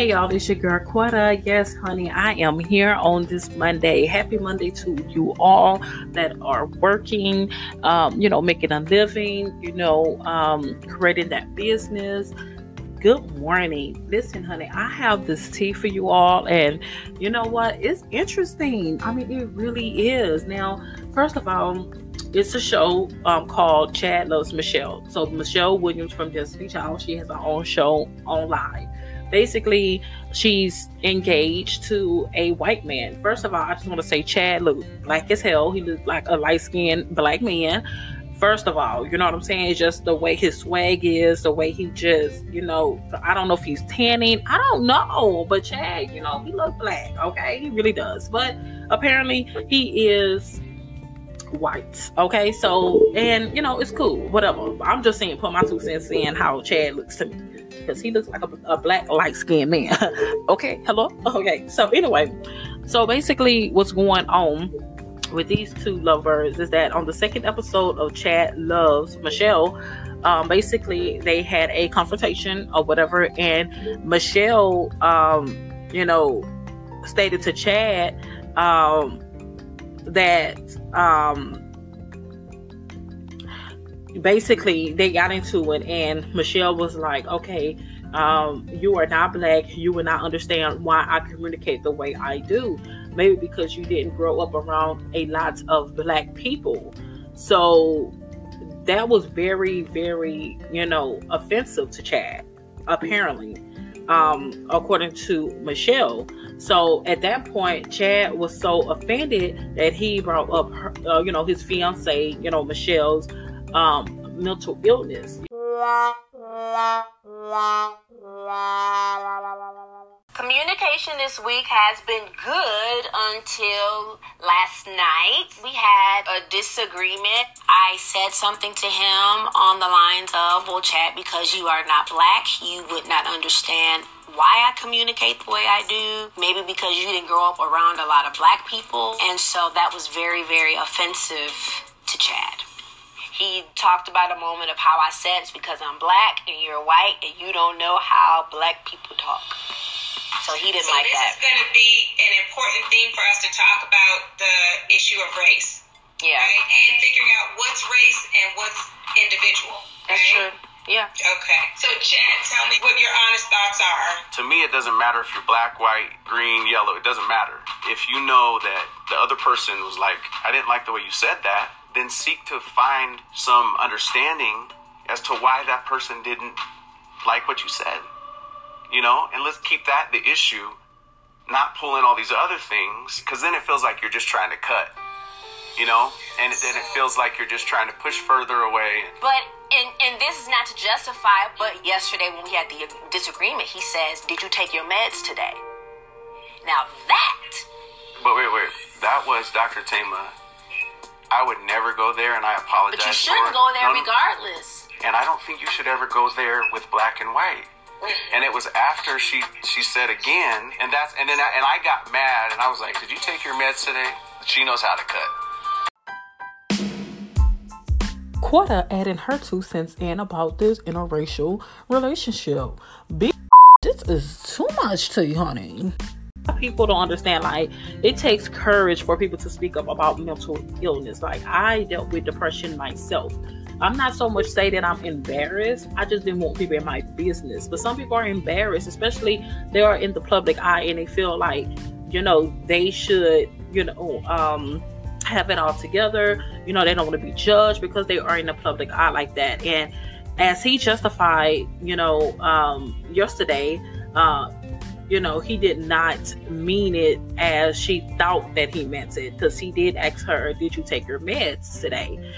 Hey y'all, it's your girl Quetta. Yes, honey, I am here on this Monday. Happy Monday to you all that are working, um, you know, making a living, you know, um, creating that business. Good morning. Listen, honey, I have this tea for you all, and you know what? It's interesting. I mean, it really is. Now, first of all, it's a show um, called Chad Loves Michelle. So Michelle Williams from Destiny Child, she has her own show online basically she's engaged to a white man. First of all, I just want to say Chad looked black as hell. He looked like a light skinned black man. First of all, you know what I'm saying? It's just the way his swag is, the way he just, you know, I don't know if he's tanning. I don't know. But Chad, you know, he looks black, okay? He really does. But apparently he is white. Okay, so and you know it's cool, whatever. I'm just saying, put my two cents in how Chad looks to me because he looks like a, a black light skinned man. okay, hello. Okay, so anyway, so basically, what's going on with these two lovers is that on the second episode of Chad Loves Michelle, um, basically they had a confrontation or whatever, and Michelle, um, you know, stated to Chad um, that um, basically they got into it and michelle was like okay um, you are not black. You will not understand why i communicate the way i do. Maybe because you didn't grow up around a lot of black people. So that was very very you know offensive to chad apparently um, according to michelle. So at that point chad was so offended that he brought up her, uh, you know his fiance you know michelle's um, mental illness. Communication this week has been good until last night. We had a disagreement. I said something to him on the lines of, Well, Chad, because you are not black, you would not understand why I communicate the way I do. Maybe because you didn't grow up around a lot of black people. And so that was very, very offensive to Chad. He talked about a moment of how I said it's because I'm black and you're white and you don't know how black people talk. So he didn't so like that. This is going to be an important thing for us to talk about the issue of race. Yeah. Right? And figuring out what's race and what's individual. That's right? true. Yeah. Okay. So, Chad, tell me what your honest thoughts are. To me, it doesn't matter if you're black, white, green, yellow. It doesn't matter. If you know that the other person was like, I didn't like the way you said that, then seek to find some understanding as to why that person didn't like what you said. You know, and let's keep that the issue, not pull in all these other things, because then it feels like you're just trying to cut. You know, and then it feels like you're just trying to push further away. But and and this is not to justify, but yesterday when we had the disagreement, he says, "Did you take your meds today?" Now that. But wait, wait, that was Dr. Tama I would never go there, and I apologize. But you shouldn't go there no, regardless. And I don't think you should ever go there with black and white. Mm. And it was after she she said again, and that's and then I, and I got mad, and I was like, "Did you take your meds today?" She knows how to cut. Quetta adding her two cents in about this interracial relationship. Big, this is too much to you, honey people don't understand like it takes courage for people to speak up about mental illness. Like i dealt with depression myself. I'm not so much say that i'm embarrassed. I just didn't want people in my business. But some people are embarrassed especially they are in the public eye and they feel like you know they should you know um have it all together. You know they don't want to be judged because they are in the public eye like that. And as he justified you know um yesterday uh you know, he did not mean it as she thought that he meant it because he did ask her, Did you take your meds today?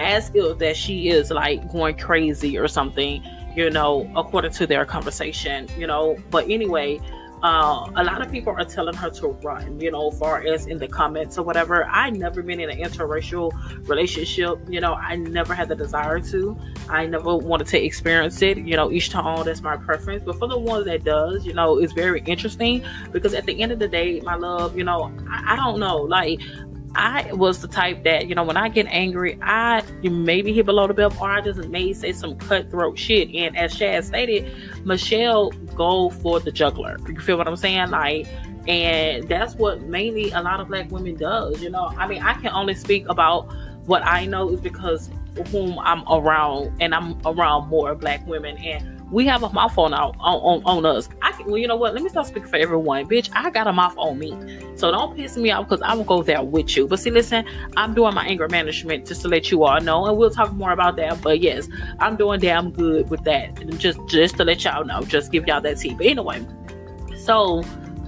As if that she is like going crazy or something, you know, according to their conversation, you know. But anyway, uh, a lot of people are telling her to run, you know, far as in the comments or whatever. I never been in an interracial relationship, you know, I never had the desire to. I never wanted to experience it, you know, each time that's my preference. But for the ones that does, you know, it's very interesting because at the end of the day, my love, you know, I, I don't know, like I was the type that, you know, when I get angry, I maybe hit below the belt or I just may say some cutthroat shit. And as Chad stated, Michelle go for the juggler. You feel what I'm saying? Like, and that's what mainly a lot of black women does. You know, I mean, I can only speak about what I know is because whom I'm around, and I'm around more black women, and we have a mouth on on, on, on us. I can, well, you know what? Let me start speaking for everyone, bitch. I got a mouth on me, so don't piss me off because I will go there with you. But see, listen, I'm doing my anger management just to let you all know, and we'll talk more about that. But yes, I'm doing damn good with that. Just just to let y'all know, just give y'all that tea. But anyway, so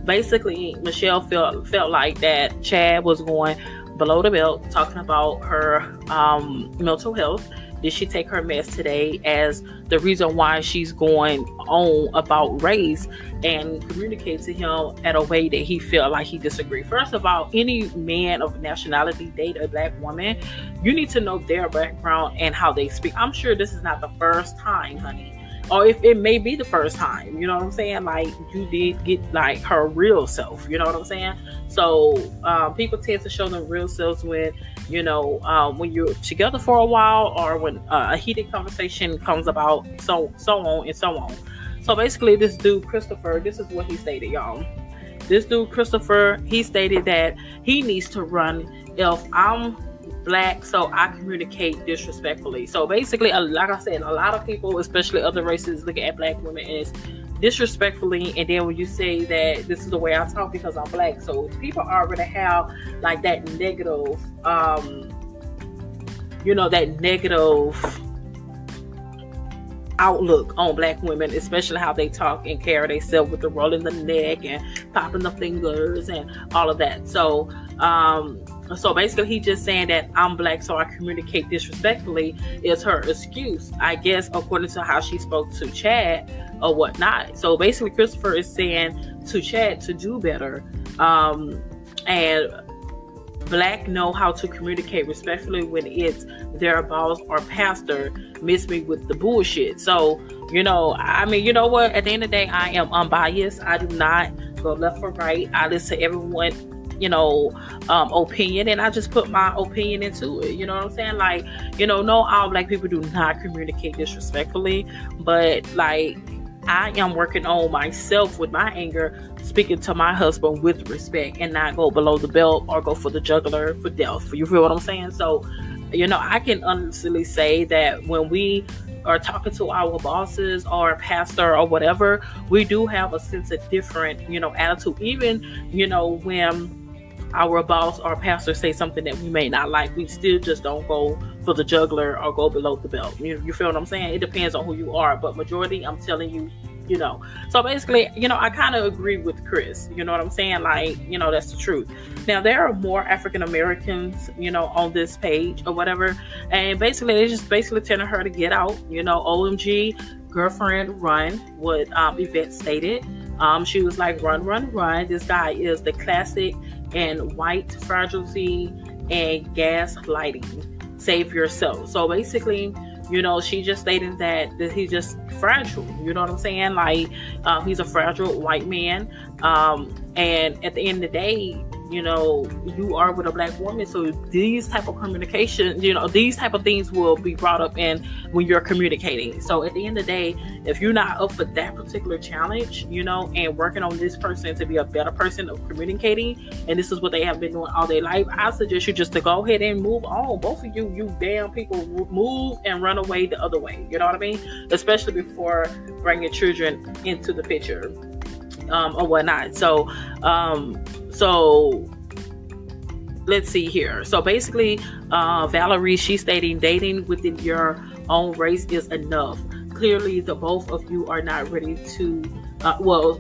basically, Michelle felt felt like that Chad was going below the belt, talking about her um, mental health did she take her mess today as the reason why she's going on about race and communicate to him at a way that he felt like he disagreed? First of all, any man of nationality date a black woman, you need to know their background and how they speak. I'm sure this is not the first time, honey or if it may be the first time, you know what I'm saying? Like you did get like her real self, you know what I'm saying? So um, people tend to show them real selves when you know um, when you're together for a while or when uh, a heated conversation comes about, so so on and so on. So basically, this dude Christopher, this is what he stated, y'all. This dude Christopher, he stated that he needs to run if I'm black, so I communicate disrespectfully. So basically, like I said, a lot of people, especially other races, look at black women as disrespectfully and then when you say that this is the way I talk because I'm black so people already have like that negative um you know that negative outlook on black women, especially how they talk and carry themselves with the rolling the neck and popping the fingers and all of that. So, um, so basically, he just saying that I'm black, so I communicate disrespectfully is her excuse, I guess, according to how she spoke to Chad or whatnot. So basically, Christopher is saying to Chad to do better. Um, and black know how to communicate respectfully when it's their boss or pastor miss me with the bullshit. So, you know, I mean, you know what? At the end of the day, I am unbiased. I do not go left or right. I listen to everyone you know, um, opinion, and I just put my opinion into it. You know what I'm saying? Like, you know, no, all black people do not communicate disrespectfully, but like, I am working on myself with my anger, speaking to my husband with respect, and not go below the belt or go for the juggler for death. You feel what I'm saying? So, you know, I can honestly say that when we are talking to our bosses or pastor or whatever, we do have a sense of different, you know, attitude. Even, you know, when our boss or pastor say something that we may not like, we still just don't go for the juggler or go below the belt. You, you feel what I'm saying? It depends on who you are, but majority, I'm telling you, you know. So basically, you know, I kind of agree with Chris. You know what I'm saying? Like, you know, that's the truth. Now there are more African Americans, you know, on this page or whatever, and basically they just basically telling her to get out. You know, OMG, girlfriend, run. What um, Yvette stated. Um, she was like, run, run, run. This guy is the classic and white fragility and gaslighting. Save yourself. So basically, you know, she just stated that, that he's just fragile. You know what I'm saying? Like, um, he's a fragile white man. Um, and at the end of the day, you know you are with a black woman. So these type of communication you know these type of things will be brought up in when you're communicating. So at the end of the day if you're not up for that particular challenge you know and working on this person to be a better person of communicating and this is what they have been doing all their life i suggest you just to go ahead and move on. Both of you you damn people move and run away the other way. You know what i mean? Especially before bringing children into the picture um, or whatnot so um so let's see here. So basically, uh, Valerie, she's stating dating within your own race is enough. Clearly, the both of you are not ready to. Uh, well,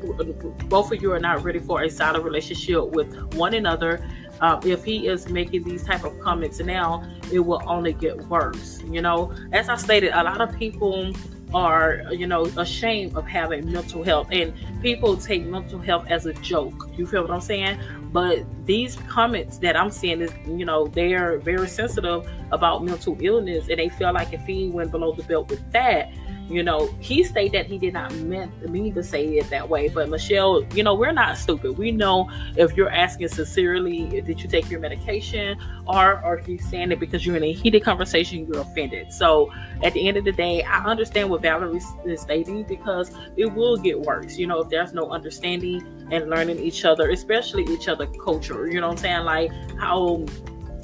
both of you are not ready for a solid relationship with one another. Uh, if he is making these type of comments now, it will only get worse. You know, as I stated, a lot of people are you know ashamed of having mental health. And people take mental health as a joke. You feel what i'm saying? But these comments that i'm seeing is you know they're very sensitive about mental illness. And they feel like if he went below the belt with that you know, he stated that he did not meant me to say it that way. But Michelle, you know, we're not stupid. We know if you're asking sincerely, did you take your medication, or or if you're saying it because you're in a heated conversation, you're offended. So at the end of the day, I understand what Valerie is stating because it will get worse. You know, if there's no understanding and learning each other, especially each other culture. You know what I'm saying? Like how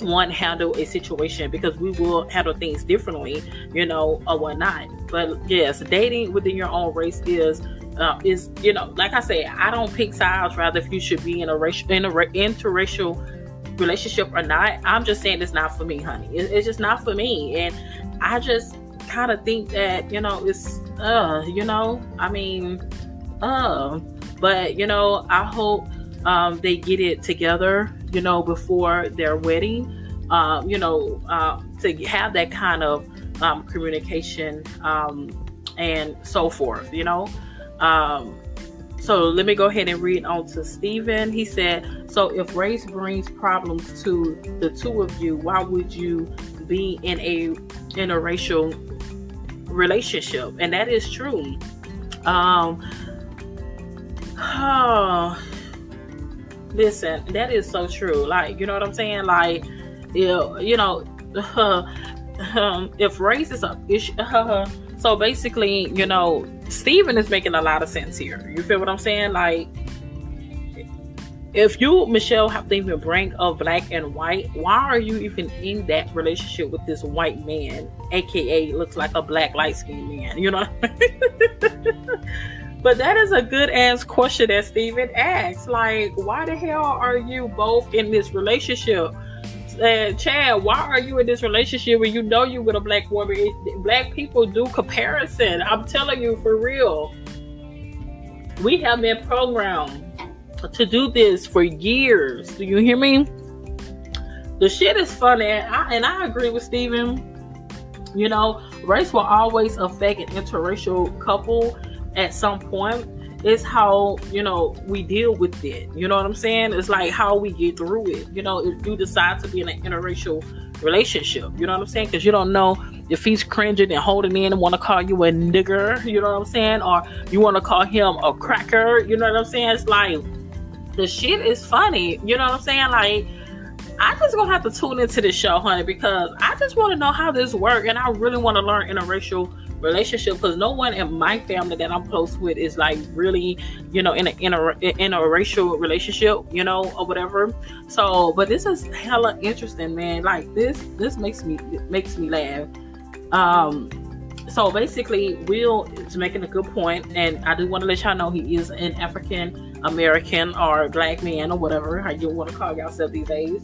one handle a situation because we will handle things differently, you know, or whatnot. But yes, dating within your own race is uh, is you know, like I say, I don't pick sides. Rather, if you should be in a racial in a interracial relationship or not, I'm just saying it's not for me, honey. It, it's just not for me, and I just kind of think that you know it's uh you know I mean uh but you know I hope um, they get it together you know, before their wedding, um, you know, uh, to have that kind of um, communication um, and so forth, you know. Um, so let me go ahead and read on to Stephen. He said, So if race brings problems to the two of you, why would you be in a interracial relationship? And that is true. Um, oh, listen, that is so true. Like, you know what I'm saying? Like, you, know, uh, um, if race is a issue, uh, so basically, you know, Stephen is making a lot of sense here. You feel what I'm saying? Like, if you, Michelle, have to even bring up black and white, why are you even in that relationship with this white man, aka looks like a black light skinned man? You know But that is a good ass question that Steven asks. Like, why the hell are you both in this relationship? Chad, why are you in this relationship when you know you with a black woman? Black people do comparison. I'm telling you for real. We have been programmed to do this for years. Do you hear me? The shit is funny, and I, and I agree with Steven. You know, race will always affect an interracial couple at some point it's how you know we deal with it. You know what i'm saying? It's like how we get through it. You know if you decide to be in an interracial relationship you know what i'm saying? Because you don't know if he's cringing and holding in and want to call you a nigger you know what i'm saying? Or you want to call him a cracker you know what i'm saying? It's like the shit is funny you know what i'm saying? Like I just gonna have to tune into this show, honey, because I just want to know how this works, and I really want to learn interracial relationship because no one in my family that I'm close with is like really, you know, in a in a in a racial relationship, you know, or whatever. So, but this is hella interesting, man. Like this this makes me makes me laugh. Um so basically Will is making a good point and I do want to let y'all know he is an African American or black man or whatever how you want to call yourself these days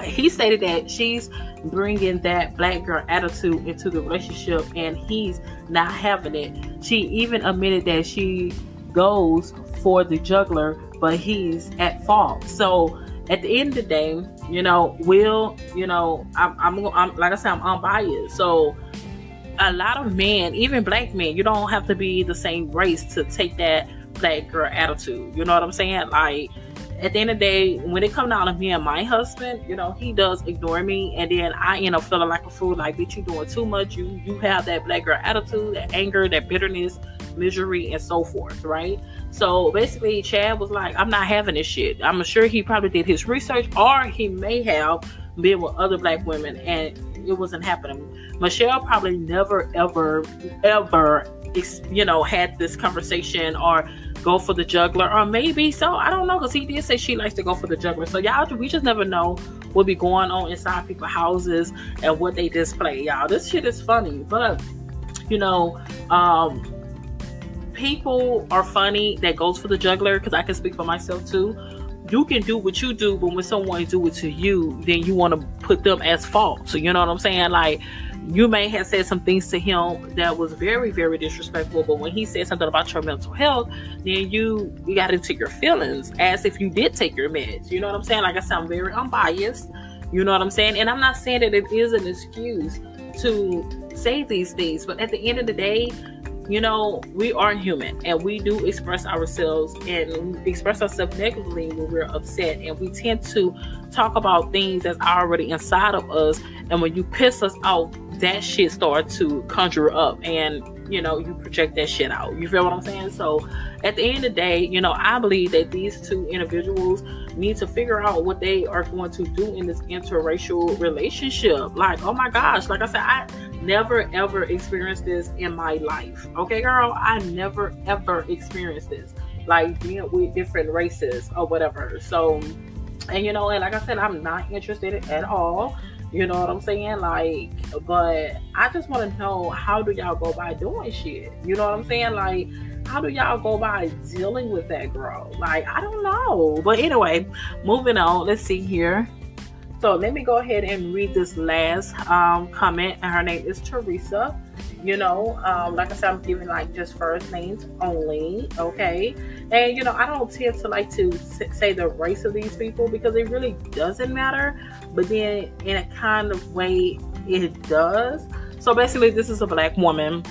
he stated that she's bringing that black girl attitude into the relationship and he's not having it. She even admitted that she goes for the juggler, but he's at fault. So at the end of the day, you know, Will, you know, I'm, I'm, I'm like I said, I'm unbiased. So a lot of men, even black men, you don't have to be the same race to take that black girl attitude. You know what I'm saying? Like at the end of the day, when it comes down to me and my husband, you know, he does ignore me, and then I end up feeling like a fool. Like, bitch, you doing too much. You you have that black girl attitude, that anger, that bitterness, misery, and so forth, right? So basically, Chad was like, I'm not having this shit. I'm sure he probably did his research, or he may have been with other black women, and it wasn't happening. Michelle probably never, ever, ever, you know, had this conversation or go for the juggler, or maybe so. I don't know because he did say she likes to go for the juggler. So y'all, we just never know what be going on inside people's houses and what they display. Y'all, this shit is funny, but you know, um, people are funny that goes for the juggler because I can speak for myself too. You can do what you do, but when someone do it to you, then you want to put them as fault. So you know what I'm saying? Like you may have said some things to him that was very, very disrespectful. But when he said something about your mental health, then you you got into your feelings as if you did take your meds. You know what I'm saying? Like I said, I'm very unbiased. You know what I'm saying? And I'm not saying that it is an excuse to say these things, but at the end of the day, you know, we are human and we do express ourselves and express ourselves negatively when we're upset. And we tend to talk about things that's already inside of us. And when you piss us off, that shit start to conjure up. And you know, you project that shit out. You feel what I'm saying? So at the end of the day, you know, I believe that these two individuals need to figure out what they are going to do in this interracial relationship. Like, oh my gosh, like I said, I never ever experienced this in my life. Okay, girl, I never ever experienced this. Like being with different races or whatever. So, and you know, and like I said, I'm not interested at all. You know what I'm saying? Like, but I just want to know how do y'all go by doing shit? You know what I'm saying? Like, how do y'all go by dealing with that girl? Like, I don't know. But anyway, moving on. Let's see here. So let me go ahead and read this last um, comment. And her name is Teresa. You know, um, like I said, I'm giving like just first names only. Okay. And, you know, I don't tend to like to say the race of these people because it really doesn't matter. But then in a kind of way, it does. So basically, this is a black woman.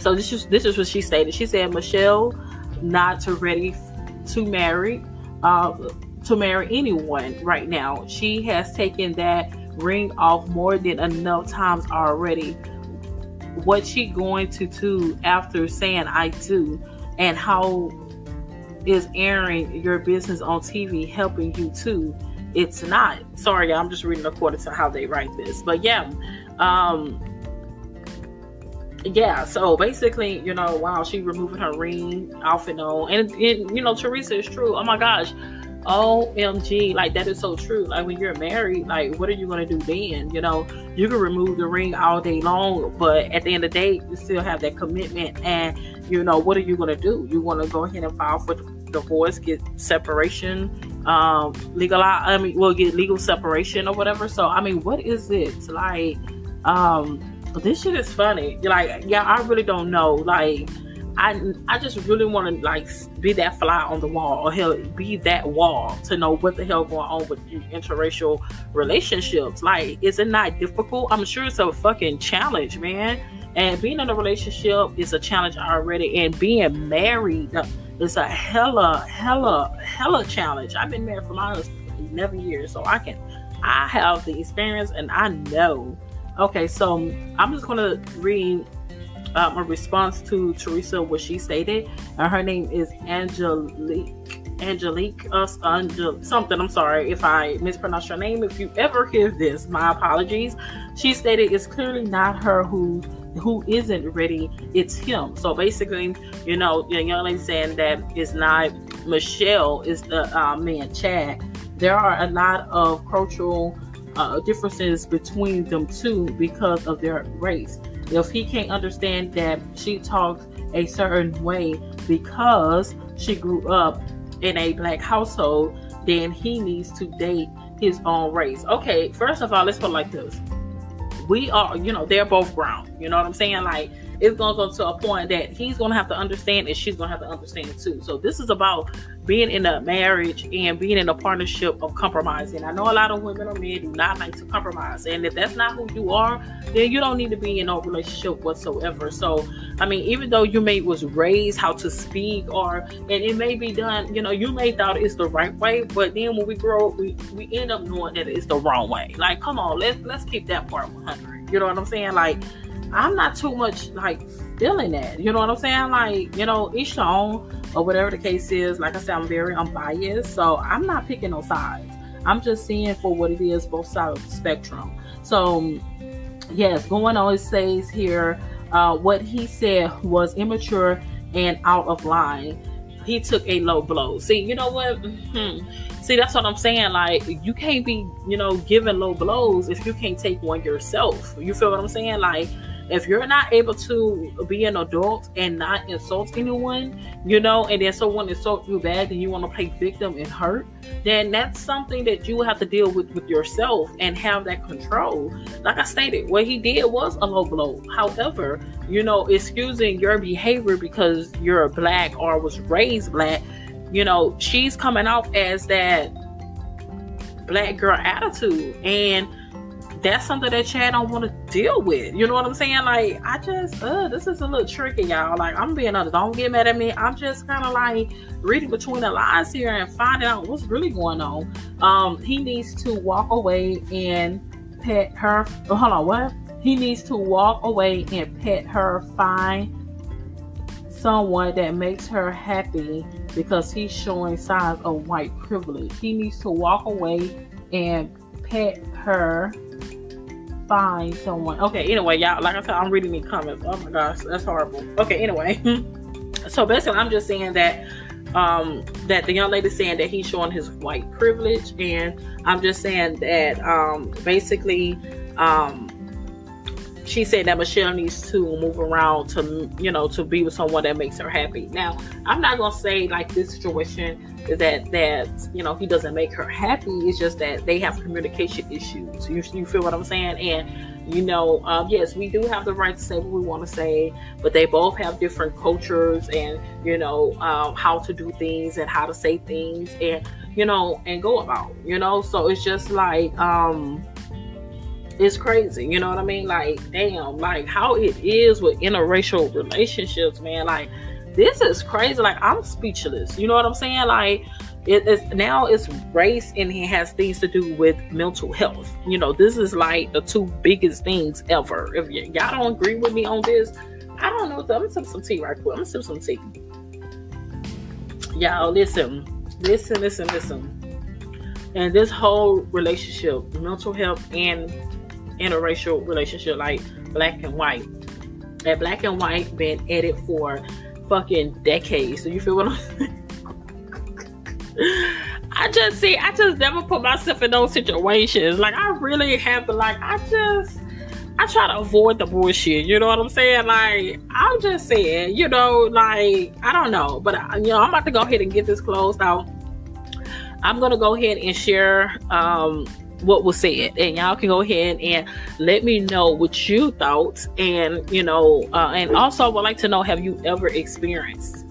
So this is this is what she stated. She said Michelle not ready to marry. Uh, to marry anyone right now. She has taken that ring off more than enough times already. What she going to do after saying I do and how is airing your business on TV helping you too? It's not. Sorry, I'm just reading according to how they write this. But yeah, um, yeah, so basically, you know, wow, she removing her ring off and on. And, and you know, Teresa is true. Oh my gosh. OMG, like that is so true. Like when you're married, like what are you gonna do then? You know, you can remove the ring all day long, but at the end of the day, you still have that commitment. And you know, what are you gonna do? You want to go ahead and file for divorce, get separation, um, legal. I mean, we'll get legal separation or whatever. So I mean, what is it like? Um, this shit is funny. Like, yeah, I really don't know. Like I I just really want to like be that fly on the wall or hell be that wall to know what the hell going on with interracial relationships. Like, is it not difficult? I'm sure it's a fucking challenge, man. And being in a relationship is a challenge already, and being married uh, is a hella, hella, hella challenge. I've been married for my 11 years, so I can, I have the experience, and I know. Okay, so I'm just gonna read um, a response to Teresa, what she stated. Her name is Angelique. Angelique, uh, Angel, something. I'm sorry if I mispronounce your name. If you ever hear this, my apologies. She stated it's clearly not her who who isn't ready. It's him. So basically, you know, the young lady saying that it's not Michelle, is the uh, man Chad. There are a lot of cultural uh, differences between them two because of their race. If he can't understand that she talks a certain way because she grew up in a black household, then he needs to date his own race. Okay, first of all, let's put like this. We are, you know, they're both brown. You know what I'm saying? Like, it's going to go to a point that he's going to have to understand and she's going to have to understand too. So this is about being in a marriage and being in a partnership of compromising. I know a lot of women or men do not like to compromise. And if that's not who you are, then you don't need to be in a relationship whatsoever. So, I mean, even though you may was raised how to speak or, and it may be done, you know, you may thought it's the right way, but then when we grow up, we, we end up knowing that it's the wrong way. Like, come on, let's, let's keep that part 100. You know what I'm saying? Like, I'm not too much like feeling that. You know what I'm saying? Like, you know, each own or whatever the case is. Like I said, I'm very unbiased. So I'm not picking no sides. I'm just seeing for what it is, both sides of the spectrum. So yes, going on it says here, uh, what he said was immature and out of line. He took a low blow. See, you know what? Mm-hmm. See, that's what I'm saying. Like, you can't be, you know, giving low blows if you can't take one yourself. You feel what I'm saying? Like, if you're not able to be an adult and not insult anyone, you know, and then someone insults you bad and you want to play victim and hurt, then that's something that you have to deal with with yourself and have that control. Like I stated, what he did was a low blow. However, you know, excusing your behavior because you're black or was raised black, you know, she's coming off as that black girl attitude and that's something that Chad don't want to deal with. You know what I'm saying? Like, I just, uh, this is a little tricky, y'all. Like, I'm being honest. Don't get mad at me. I'm just kind of like reading between the lines here and finding out what's really going on. Um, he needs to walk away and pet her. Oh, hold on, what? He needs to walk away and pet her fine someone that makes her happy because he's showing signs of white privilege. He needs to walk away and pet her, find someone. Okay, anyway, y'all, like I said, I'm reading these comments. Oh my gosh, that's horrible. Okay, anyway. so basically, I'm just saying that um, that the young lady saying that he's showing his white privilege, and I'm just saying that um, basically um, she said that Michelle needs to move around to, you know, to be with someone that makes her happy. Now, I'm not gonna say like this situation that that you know he doesn't make her happy. It's just that they have communication issues. You, you feel what I'm saying? And you know, um, yes, we do have the right to say what we want to say, but they both have different cultures and you know um, how to do things and how to say things and you know and go about. You know, so it's just like. um it's crazy. You know what I mean? Like, damn, like how it is with interracial relationships, man. Like, this is crazy. Like, I'm speechless. You know what I'm saying? Like, it is now it's race and it has things to do with mental health. You know, this is like the two biggest things ever. If y- y'all don't agree with me on this, I don't know. I'm gonna sip some tea right quick. I'm gonna sip some tea. Y'all listen, listen, listen, listen. And this whole relationship, mental health and interracial relationship like black and white. That black and white been it for fucking decades. So you feel what I'm saying? I just see I just never put myself in those situations. Like I really have to like I just I try to avoid the bullshit. You know what I'm saying? Like I'm just saying, you know, like I don't know, but you know, I'm about to go ahead and get this closed out. I'm gonna go ahead and share um what was said and y'all can go ahead and let me know what you thought and you know uh, and also I would like to know have you ever experienced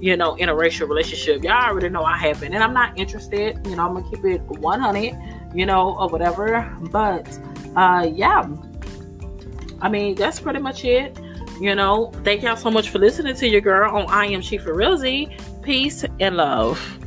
you know interracial relationship? Y'all already know i haven't and i'm not interested you know i'm gonna keep it 100 you know or whatever but uh yeah. I mean that's pretty much it you know. Thank y'all so much for listening to your girl on i am She chief Rizzy. peace and love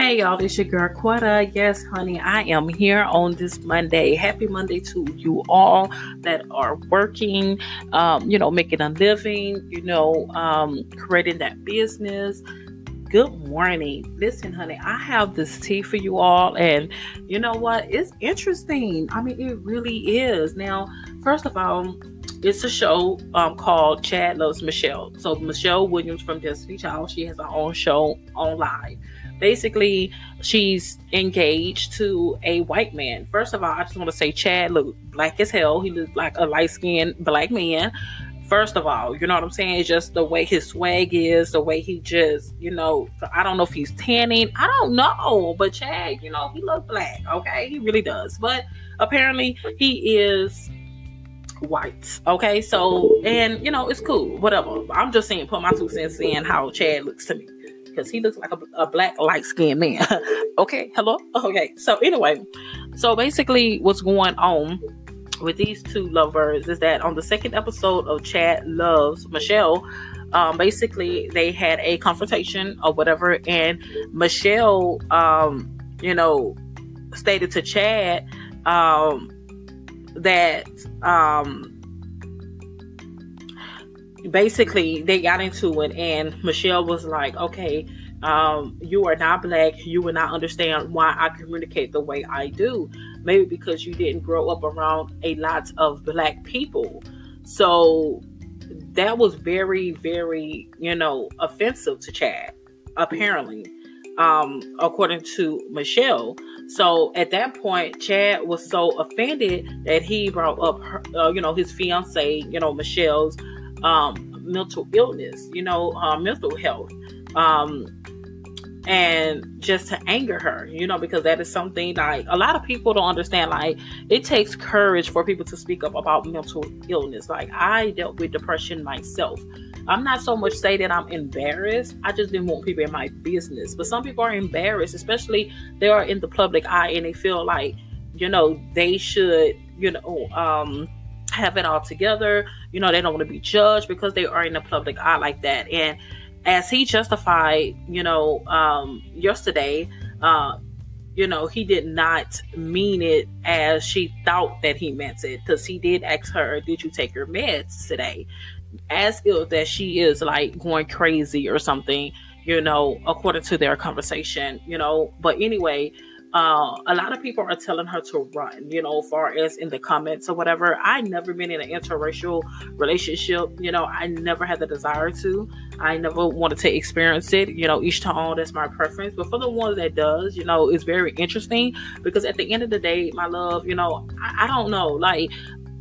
Hey y'all, this is your girl Quetta. Yes, honey, I am here on this Monday. Happy Monday to you all that are working, um, you know, making a living, you know, um, creating that business. Good morning. Listen, honey, I have this tea for you all, and you know what? It's interesting. I mean, it really is. Now, first of all, it's a show um, called Chad Loves Michelle. So Michelle Williams from Destiny Child, she has her own show on live basically she's engaged to a white man. First of all, I just want to say Chad looked black as hell. He looked like a light skinned black man. First of all, you know what I'm saying? It's just the way his swag is, the way he just, you know, I don't know if he's tanning. I don't know. But Chad, you know, he looks black, okay? He really does. But apparently he is white. Okay, so and you know it's cool, whatever. I'm just saying, put my two cents in how Chad looks to me because he looks like a, a black light skinned man. okay, hello. Okay, so anyway, so basically, what's going on with these two lovers is that on the second episode of Chad Loves Michelle, um, basically they had a confrontation or whatever, and Michelle, um, you know, stated to Chad um, that um, basically they got into it and michelle was like okay um, you are not black. You will not understand why i communicate the way i do. Maybe because you didn't grow up around a lot of black people. So that was very very you know offensive to chad apparently um, according to michelle. So at that point chad was so offended that he brought up her, uh, you know his fiance you know michelle's um, mental illness, you know, uh, mental health, um, and just to anger her, you know, because that is something like a lot of people don't understand. Like, it takes courage for people to speak up about mental illness. Like, I dealt with depression myself. I'm not so much say that I'm embarrassed. I just didn't want people in my business. But some people are embarrassed, especially they are in the public eye and they feel like, you know, they should, you know, um, have it all together. You know, they don't want to be judged because they are in the public eye like that. And as he justified, you know, um, yesterday, uh, you know, he did not mean it as she thought that he meant it. Because he did ask her, Did you take your meds today? As if that she is like going crazy or something, you know, according to their conversation, you know. But anyway, uh, a lot of people are telling her to run, you know, far as in the comments or whatever. I never been in an interracial relationship, you know, I never had the desire to. I never wanted to experience it, you know, each time that's my preference. But for the ones that does, you know, it's very interesting because at the end of the day, my love, you know, I, I don't know, like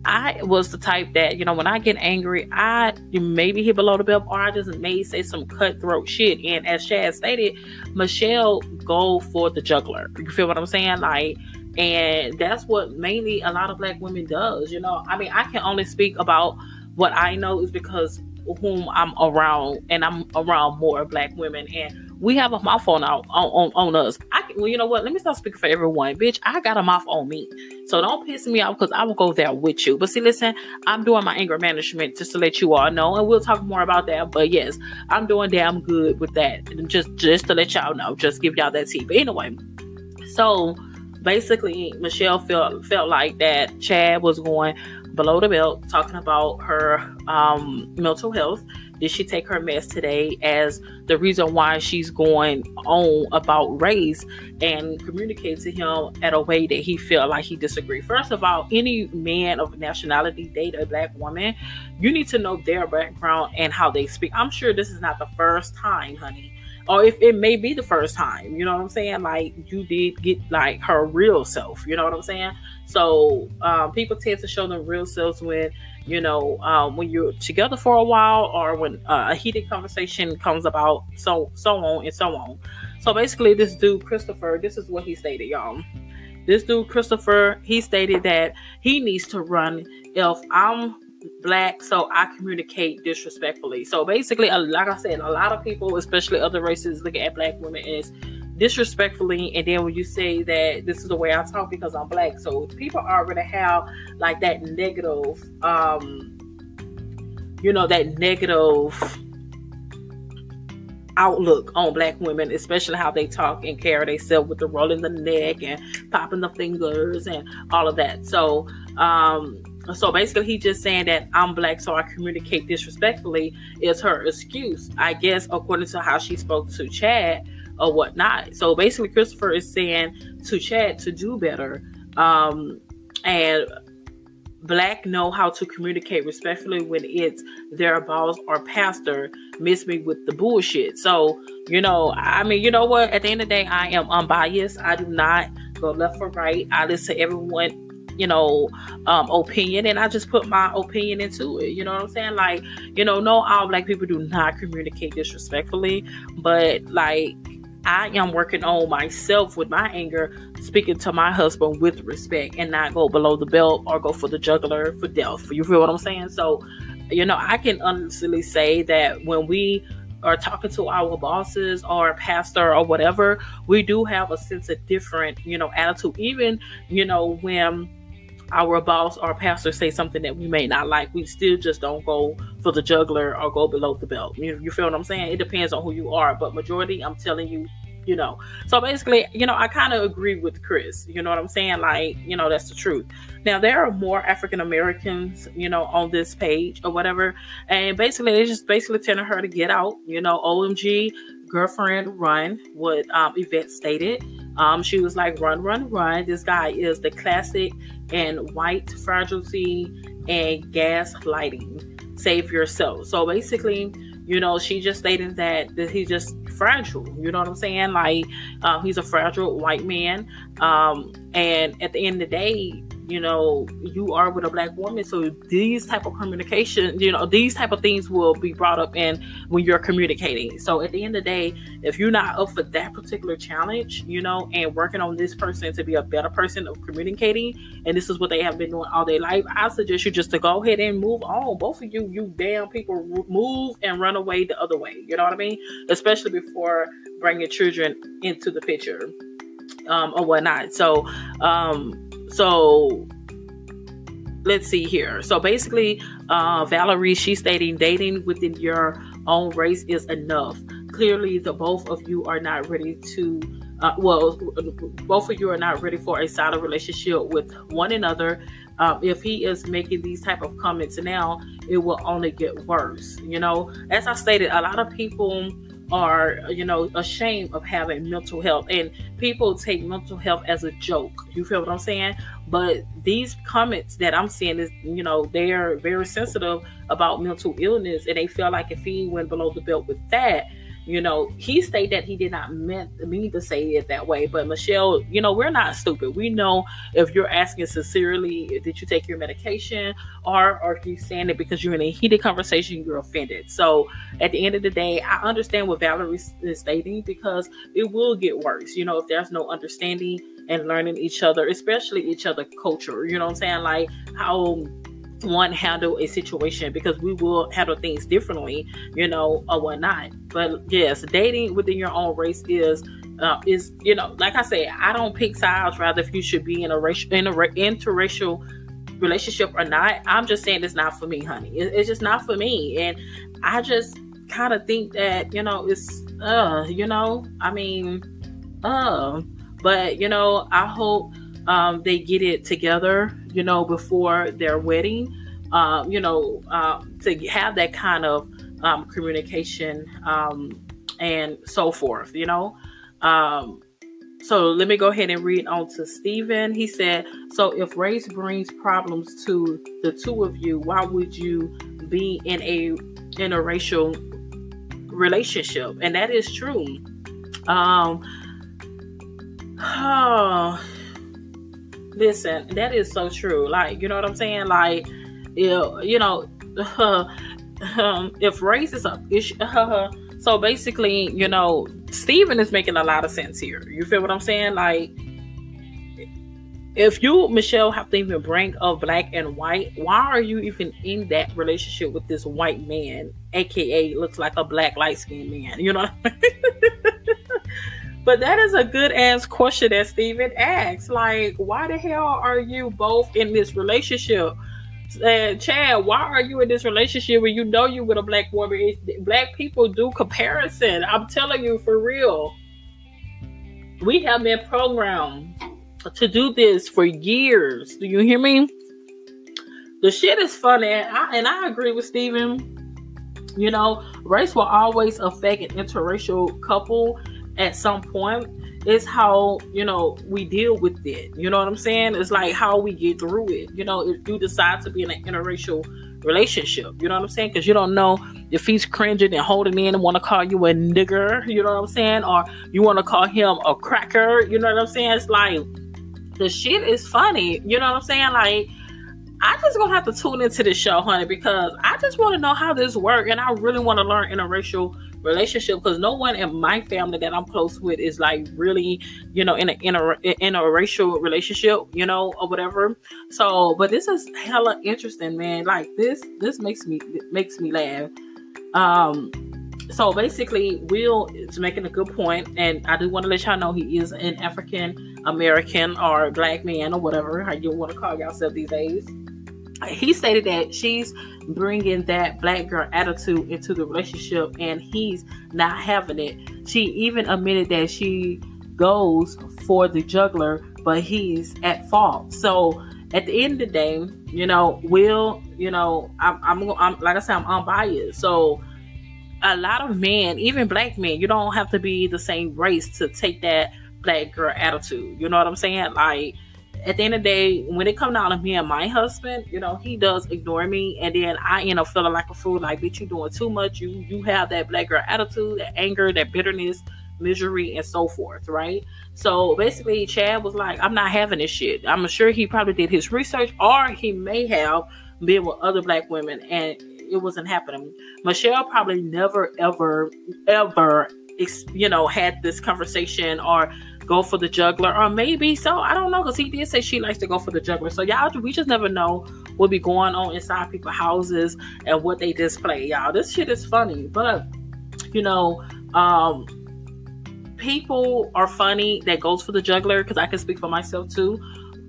I was the type that, you know, when I get angry, I maybe hit below the belt or I just may say some cutthroat shit. And as Chad stated, Michelle go for the juggler. You feel what I'm saying? Like, and that's what mainly a lot of black women does. You know, I mean, I can only speak about what I know is because whom I'm around, and I'm around more black women, and we have a mouth on our, on, on, on us. I well, you know what? Let me stop speaking for everyone, bitch. I got a mouth on me, so don't piss me off because I will go there with you. But see, listen, I'm doing my anger management just to let you all know, and we'll talk more about that. But yes, I'm doing damn good with that. Just just to let y'all know, just give y'all that tea. But anyway, so basically, Michelle felt felt like that Chad was going below the belt, talking about her um, mental health. Did she take her meds today as the reason why she's going on about race and communicate to him at a way that he felt like he disagreed? First of all, any man of nationality date a black woman, you need to know their background and how they speak. I'm sure this is not the first time, honey or if it may be the first time, you know what I'm saying? Like you did get like her real self, you know what I'm saying? So um, people tend to show them real selves when you know um, when you're together for a while or when uh, a heated conversation comes about, so so on and so on. So basically, this dude Christopher, this is what he stated, y'all. This dude Christopher, he stated that he needs to run if I'm black, so I communicate disrespectfully. So basically, like I said, a lot of people, especially other races, look at black women as disrespectfully and then when you say that this is the way I talk because I'm black so people already have like that negative um you know that negative outlook on black women, especially how they talk and carry themselves with the rolling the neck and popping the fingers and all of that. So um so basically, he just saying that I'm black, so I communicate disrespectfully is her excuse, I guess, according to how she spoke to Chad or whatnot. So basically, Christopher is saying to Chad to do better, um, and black know how to communicate respectfully when it's their boss or pastor miss me with the bullshit. So you know, I mean, you know what? At the end of the day, I am unbiased. I do not go left or right. I listen to everyone you know, um, opinion, and I just put my opinion into it. You know what I'm saying? Like, you know, no, all black people do not communicate disrespectfully, but like, I am working on myself with my anger, speaking to my husband with respect, and not go below the belt or go for the juggler for death. You feel what I'm saying? So, you know, I can honestly say that when we are talking to our bosses or pastor or whatever, we do have a sense of different, you know, attitude. Even, you know, when our boss or pastor say something that we may not like, we still just don't go for the juggler or go below the belt. You, you feel what I'm saying? It depends on who you are, but majority, I'm telling you, you know. So basically, you know, I kind of agree with Chris. You know what I'm saying? Like, you know, that's the truth. Now there are more African Americans, you know, on this page or whatever, and basically they just basically telling her to get out. You know, OMG, girlfriend, run. What um, Yvette stated. Um, she was like, run, run, run. This guy is the classic and white fragility and gaslighting. Save yourself. So basically, you know, she just stated that, that he's just fragile. You know what I'm saying? Like, uh, he's a fragile white man. Um, and at the end of the day, you know you are with a black woman. So these type of communication you know these type of things will be brought up in when you're communicating. So at the end of the day if you're not up for that particular challenge you know and working on this person to be a better person of communicating and this is what they have been doing all their life i suggest you just to go ahead and move on. Both of you you damn people move and run away the other way. You know what i mean? Especially before bringing children into the picture um, or whatnot. So um so let's see here. So basically, uh, Valerie, she's stating dating within your own race is enough. Clearly, the both of you are not ready to uh, well, both of you are not ready for a solid relationship with one another. Um, if he is making these type of comments now, it will only get worse. You know, as I stated, a lot of people are you know ashamed of having mental health. And people take mental health as a joke. You feel what i'm saying? But these comments that i'm seeing is you know they're very sensitive about mental illness. And they feel like if he went below the belt with that you know, he stated that he did not meant mean to say it that way. But Michelle, you know, we're not stupid. We know if you're asking sincerely, did you take your medication, or or if you saying it because you're in a heated conversation, you're offended. So at the end of the day, I understand what Valerie is stating because it will get worse. You know, if there's no understanding and learning each other, especially each other culture. You know what I'm saying? Like how one handle a situation because we will handle things differently, you know, or whatnot. But yes, dating within your own race is uh, is you know, like I say, I don't pick sides. Rather, if you should be in a racial in a interracial relationship or not, I'm just saying it's not for me, honey. It, it's just not for me, and I just kind of think that you know it's uh you know I mean uh but you know I hope um, they get it together, you know, before their wedding, um, you know, um, to have that kind of um, communication um, and so forth, you know. Um, so let me go ahead and read on to Stephen. He said, So if race brings problems to the two of you, why would you be in a interracial relationship? And that is true. Um, oh, listen, that is so true. Like, you know what I'm saying? Like, you, know, uh, um, if race is a issue, uh, so basically, you know, Stephen is making a lot of sense here. You feel what I'm saying? Like, if you, Michelle, have to even bring up black and white, why are you even in that relationship with this white man, aka looks like a black light skinned man? You know But that is a good ass question that Steven asks. Like, why the hell are you both in this relationship? And Chad, why are you in this relationship when you know you with a black woman? Black people do comparison. I'm telling you for real. We have been programmed to do this for years. Do you hear me? The shit is funny, and I, and I agree with Steven. You know, race will always affect an interracial couple at some point it's how you know we deal with it. You know what i'm saying? It's like how we get through it. You know if you decide to be in an interracial relationship you know what i'm saying? Because you don't know if he's cringing and holding in and want to call you a nigger you know what i'm saying? Or you want to call him a cracker you know what i'm saying? It's like the shit is funny you know what i'm saying? Like I just gonna have to tune into this show, honey, because I just want to know how this work, and I really want to learn interracial relationship because no one in my family that I'm close with is like really, you know, in a in a in a racial relationship, you know, or whatever. So, but this is hella interesting, man. Like this, this makes me makes me laugh. Um, so basically, Will is making a good point, and I do want to let y'all know he is an African American or black man or whatever how you want to call yourself these days he stated that she's bringing that black girl attitude into the relationship and he's not having it. She even admitted that she goes for the juggler, but he's at fault. So at the end of the day, you know, Will, you know, I'm, I'm, I'm like I said, I'm unbiased. So a lot of men, even black men, you don't have to be the same race to take that black girl attitude. You know what I'm saying? Like at the end of the day, when it comes down to me and my husband, you know, he does ignore me, and then I end up feeling like a fool. Like, bitch, you doing too much. You you have that black girl attitude, that anger, that bitterness, misery, and so forth, right? So basically, Chad was like, I'm not having this shit. I'm sure he probably did his research, or he may have been with other black women, and it wasn't happening. Michelle probably never, ever, ever, you know, had this conversation or go for the juggler, or maybe so. I don't know because he did say she likes to go for the juggler. So y'all, we just never know what be going on inside people's houses and what they display. Y'all, this shit is funny, but you know, um, people are funny that goes for the juggler because I can speak for myself too.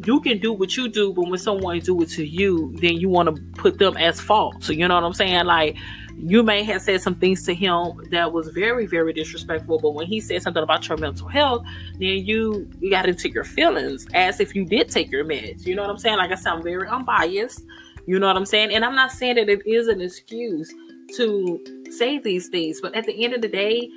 You can do what you do, but when someone do it to you, then you want to put them as fault. So you know what I'm saying? Like you may have said some things to him that was very, very disrespectful. But when he said something about your mental health, then you, you got into your feelings as if you did take your meds. You know what I'm saying? Like I said, I'm very unbiased. You know what I'm saying? And I'm not saying that it is an excuse to say these things, but at the end of the day,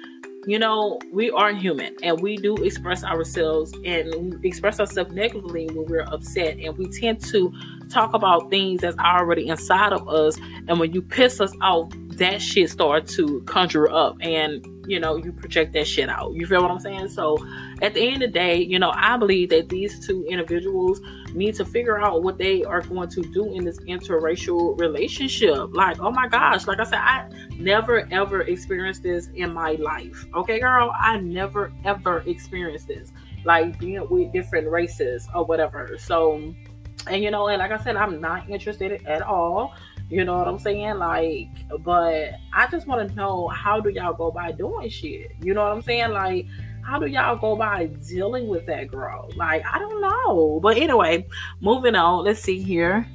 you know, we are human and we do express ourselves and express ourselves negatively when we're upset. And we tend to talk about things that's already inside of us. And when you piss us off, that shit start to conjure up and you know you project that shit out. You feel what i'm saying? So at the end of the day you know i believe that these two individuals need to figure out what they are going to do in this interracial relationship. Like oh my gosh like i said i never ever experienced this in my life. Okay girl? I never ever experienced this. Like being with different races or whatever. So and you know and like i said i'm not interested at all you know what I'm saying? Like, but I just want to know how do y'all go by doing shit? You know what I'm saying? Like, how do y'all go by dealing with that girl? Like, I don't know. But anyway, moving on. Let's see here.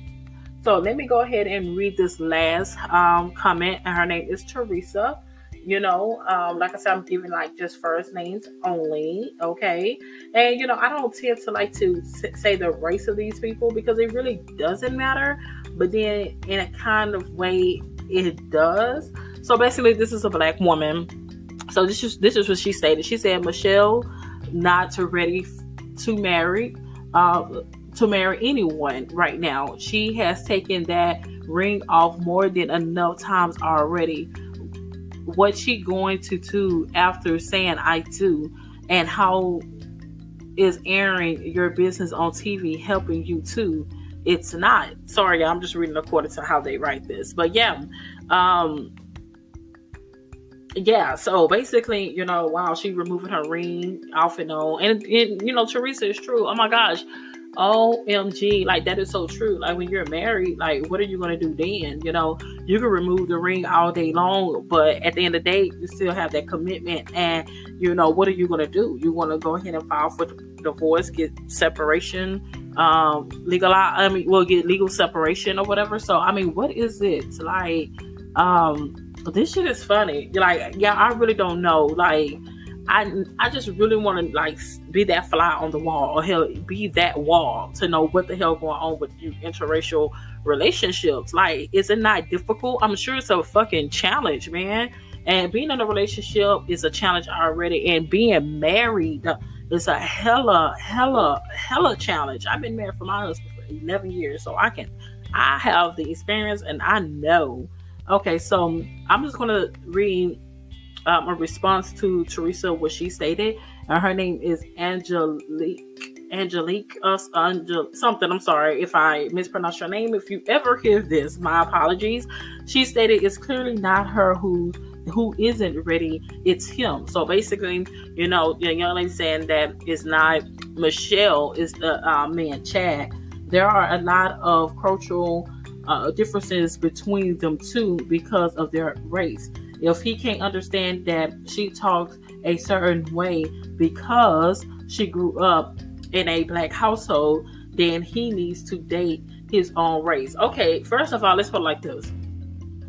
So let me go ahead and read this last um, comment. And her name is Teresa you know um, like i said i'm giving like just first names only okay? And you know i don't tend to like to say the race of these people because it really doesn't matter but then in a kind of way it does. So basically this is a black woman. So this is this is what she stated. She said michelle not ready to marry uh, to marry anyone right now. She has taken that ring off more than enough times already what she going to do after saying I do and how is airing your business on TV helping you too? It's not. Sorry, I'm just reading according to how they write this. But yeah, um yeah, so basically, you know, wow, she removing her ring off and on. And, and you know, Teresa is true. Oh my gosh. OMG, like that is so true. Like when you're married, like what are you gonna do then? You know, you can remove the ring all day long, but at the end of the day, you still have that commitment. And you know, what are you gonna do? You wanna go ahead and file for divorce, get separation, um, legal I mean we'll get legal separation or whatever. So I mean, what is it? Like, um, this shit is funny. Like, yeah, I really don't know. Like I I just really want to like be that fly on the wall or hell be that wall to know what the hell going on with you interracial relationships. Like, is it not difficult? I'm sure it's a fucking challenge, man. And being in a relationship is a challenge already, and being married uh, is a hella, hella, hella challenge. I've been married for my husband for 11 years, so I can, I have the experience, and I know. Okay, so I'm just gonna read um, a response to Teresa, what she stated. And her name is Angelique. Angelique, us, Angel, something. I'm sorry if I mispronounce your name. If you ever hear this, my apologies. She stated it's clearly not her who who isn't ready. It's him. So basically, you know, the young lady saying that it's not Michelle, is the uh, man Chad. There are a lot of cultural uh, differences between them two because of their race. If he can't understand that she talks a certain way because she grew up in a black household, then he needs to date his own race. Okay, first of all, let's put it like this.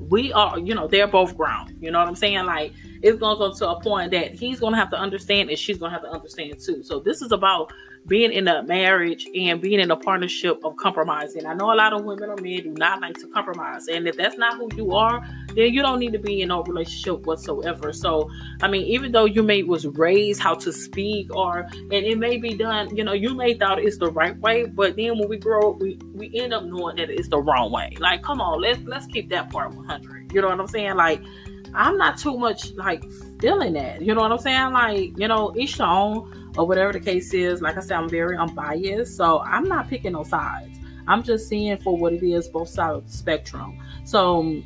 We are, you know, they're both grown. You know what I'm saying? Like, it's going to go to a point that he's going to have to understand and she's going to have to understand too. So, this is about being in a marriage and being in a partnership of compromising. I know a lot of women or men do not like to compromise. And if that's not who you are, then you don't need to be in a relationship whatsoever. So, I mean, even though you may was raised how to speak or and it may be done, you know, you may thought it's the right way, but then when we grow up, we, we end up knowing that it's the wrong way. Like, come on, let's let's keep that part 100. You know what I'm saying? Like, I'm not too much like feeling that. You know what I'm saying? Like, you know, each own or whatever the case is. Like I said, I'm very unbiased, so I'm not picking no sides. I'm just seeing for what it is, both sides of the spectrum. So,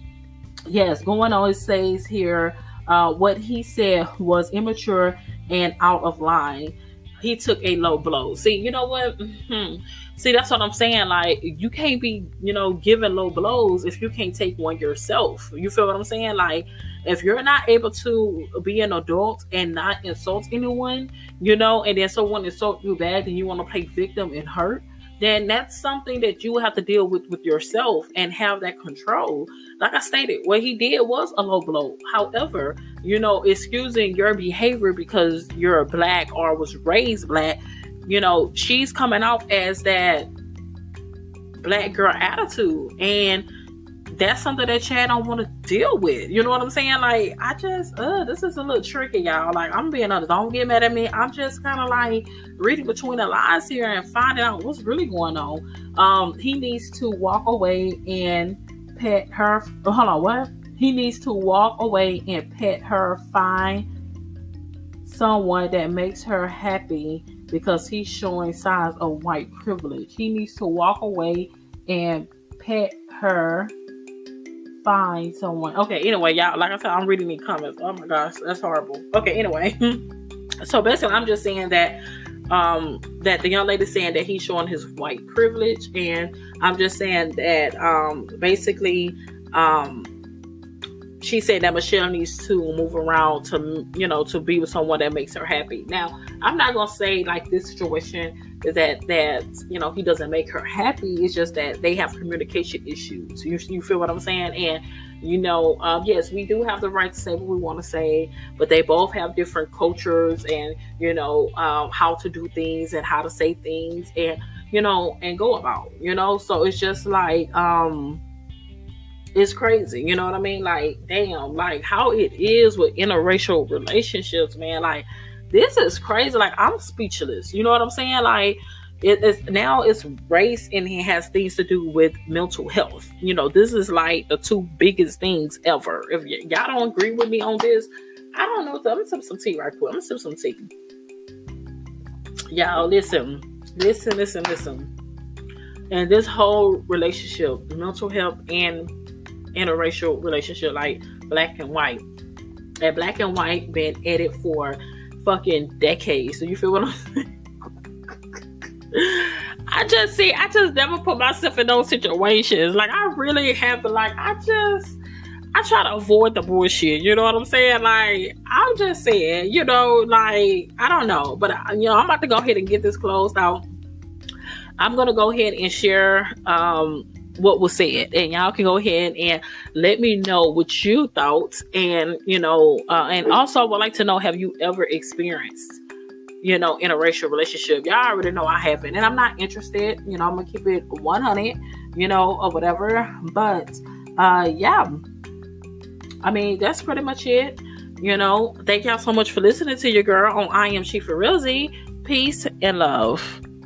yes, going on, it says here, uh, what he said was immature and out of line. He took a low blow. See, you know what? Mm-hmm. See, that's what I'm saying. Like, you can't be, you know, giving low blows if you can't take one yourself. You feel what I'm saying? Like, if you're not able to be an adult and not insult anyone, you know, and then someone insult you bad and you want to play victim and hurt, then that's something that you have to deal with with yourself and have that control. Like I stated, what he did was a low blow. However, you know, excusing your behavior because you're black or was raised black, you know, she's coming off as that black girl attitude. And that's something that Chad don't want to deal with. You know what I'm saying? Like, I just, uh, this is a little tricky, y'all. Like, I'm being honest. Don't get mad at me. I'm just kind of like reading between the lines here and finding out what's really going on. Um, he needs to walk away and pet her. Oh, hold on, what? He needs to walk away and pet her. Find someone that makes her happy because he's showing signs of white privilege. He needs to walk away and pet her find someone. Okay, anyway, y'all, like I said, I'm reading these comments. Oh my gosh, that's horrible. Okay, anyway. so basically I'm just saying that um that the young lady saying that he's showing his white privilege and I'm just saying that um basically um she said that Michelle needs to move around to, you know, to be with someone that makes her happy. Now, I'm not gonna say like this situation that that you know he doesn't make her happy. It's just that they have communication issues. You, you feel what I'm saying? And you know, um, yes, we do have the right to say what we want to say, but they both have different cultures and you know um, how to do things and how to say things and you know and go about. You know, so it's just like. um it's crazy. You know what I mean? Like, damn, like how it is with interracial relationships, man. Like, this is crazy. Like, I'm speechless. You know what I'm saying? Like, it is now it's race and it has things to do with mental health. You know, this is like the two biggest things ever. If y- y'all don't agree with me on this, I don't know. I'm gonna sip some tea right quick. I'm gonna sip some tea. Y'all listen, listen, listen, listen. And this whole relationship, mental health and interracial relationship like black and white. And black and white been it for fucking decades. So you feel what I'm saying? I just see, I just never put myself in those situations. Like I really have to like I just I try to avoid the bullshit. You know what I'm saying? Like I'm just saying, you know, like I don't know, but you know, I'm about to go ahead and get this closed out. I'm gonna go ahead and share um what was said. And y'all can go ahead and let me know what you thought and you know uh, and also I would like to know have you ever experienced you know interracial relationship? Y'all already know i haven't and i'm not interested you know i'm gonna keep it 100 you know or whatever but uh yeah. I mean that's pretty much it you know. Thank y'all so much for listening to your girl on i am chief Rizzy. peace and love